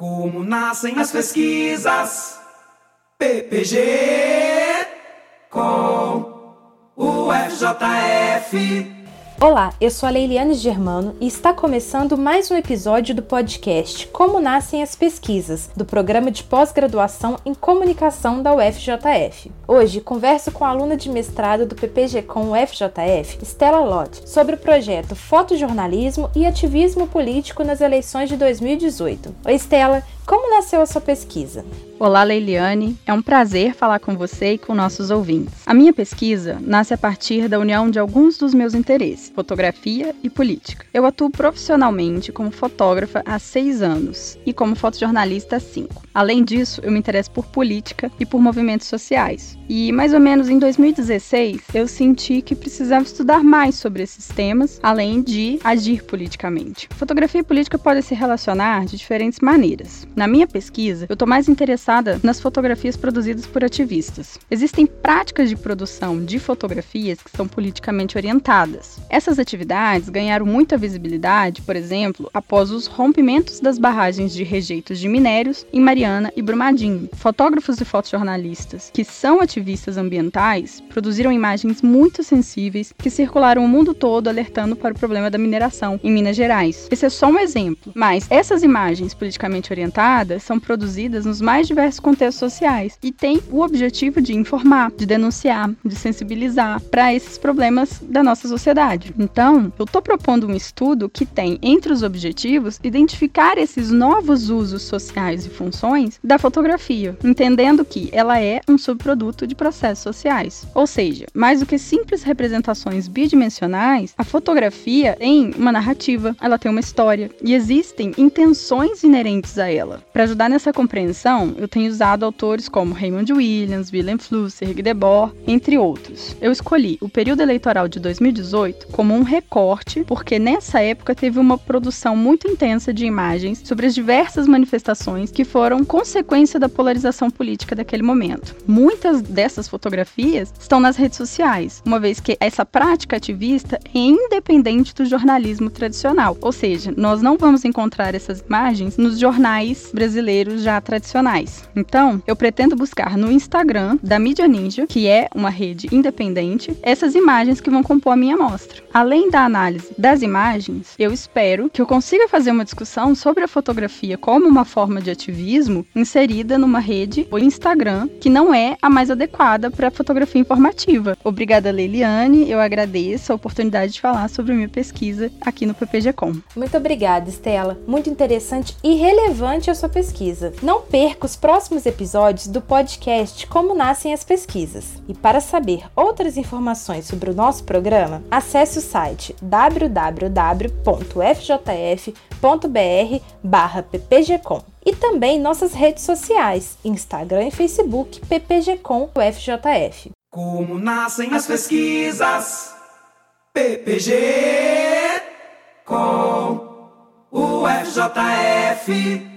Como nascem as pesquisas? PPG com o FJF. Olá, eu sou a Leiliane Germano e está começando mais um episódio do podcast Como Nascem as Pesquisas, do programa de pós-graduação em comunicação da UFJF. Hoje converso com a aluna de mestrado do PPG com UFJF, Stella Lott, sobre o projeto Fotojornalismo e Ativismo Político nas eleições de 2018. Oi, Stella, como nasceu a sua pesquisa? Olá, Leiliane. É um prazer falar com você e com nossos ouvintes. A minha pesquisa nasce a partir da união de alguns dos meus interesses, fotografia e política. Eu atuo profissionalmente como fotógrafa há seis anos e como fotojornalista há cinco. Além disso, eu me interesso por política e por movimentos sociais. E mais ou menos em 2016, eu senti que precisava estudar mais sobre esses temas, além de agir politicamente. Fotografia e política podem se relacionar de diferentes maneiras. Na minha pesquisa, eu estou mais interessada nas fotografias produzidas por ativistas. Existem práticas de produção de fotografias que são politicamente orientadas. Essas atividades ganharam muita visibilidade, por exemplo, após os rompimentos das barragens de rejeitos de minérios em Mariana e Brumadinho. Fotógrafos e fotojornalistas que são ativistas ativistas ambientais produziram imagens muito sensíveis que circularam o mundo todo alertando para o problema da mineração em Minas Gerais. Esse é só um exemplo, mas essas imagens politicamente orientadas são produzidas nos mais diversos contextos sociais e têm o objetivo de informar, de denunciar, de sensibilizar para esses problemas da nossa sociedade. Então, eu estou propondo um estudo que tem entre os objetivos identificar esses novos usos sociais e funções da fotografia, entendendo que ela é um subproduto de processos sociais. Ou seja, mais do que simples representações bidimensionais, a fotografia tem uma narrativa, ela tem uma história e existem intenções inerentes a ela. Para ajudar nessa compreensão, eu tenho usado autores como Raymond Williams, Willem Flusser, Debord, entre outros. Eu escolhi o período eleitoral de 2018 como um recorte, porque nessa época teve uma produção muito intensa de imagens sobre as diversas manifestações que foram consequência da polarização política daquele momento. Muitas dessas fotografias estão nas redes sociais, uma vez que essa prática ativista é independente do jornalismo tradicional. Ou seja, nós não vamos encontrar essas imagens nos jornais brasileiros já tradicionais. Então, eu pretendo buscar no Instagram da Mídia Ninja, que é uma rede independente, essas imagens que vão compor a minha amostra. Além da análise das imagens, eu espero que eu consiga fazer uma discussão sobre a fotografia como uma forma de ativismo inserida numa rede, o Instagram, que não é a mais adequada adequada para fotografia informativa. Obrigada, Leiliane. Eu agradeço a oportunidade de falar sobre minha pesquisa aqui no PPG-Com. Muito obrigada, Estela. Muito interessante e relevante a sua pesquisa. Não perca os próximos episódios do podcast Como Nascem as Pesquisas. E para saber outras informações sobre o nosso programa, acesse o site www.fjf.br/ppgcom e também nossas redes sociais, Instagram e Facebook, PPG com UFJF. Como nascem as pesquisas? PPG com o FJF.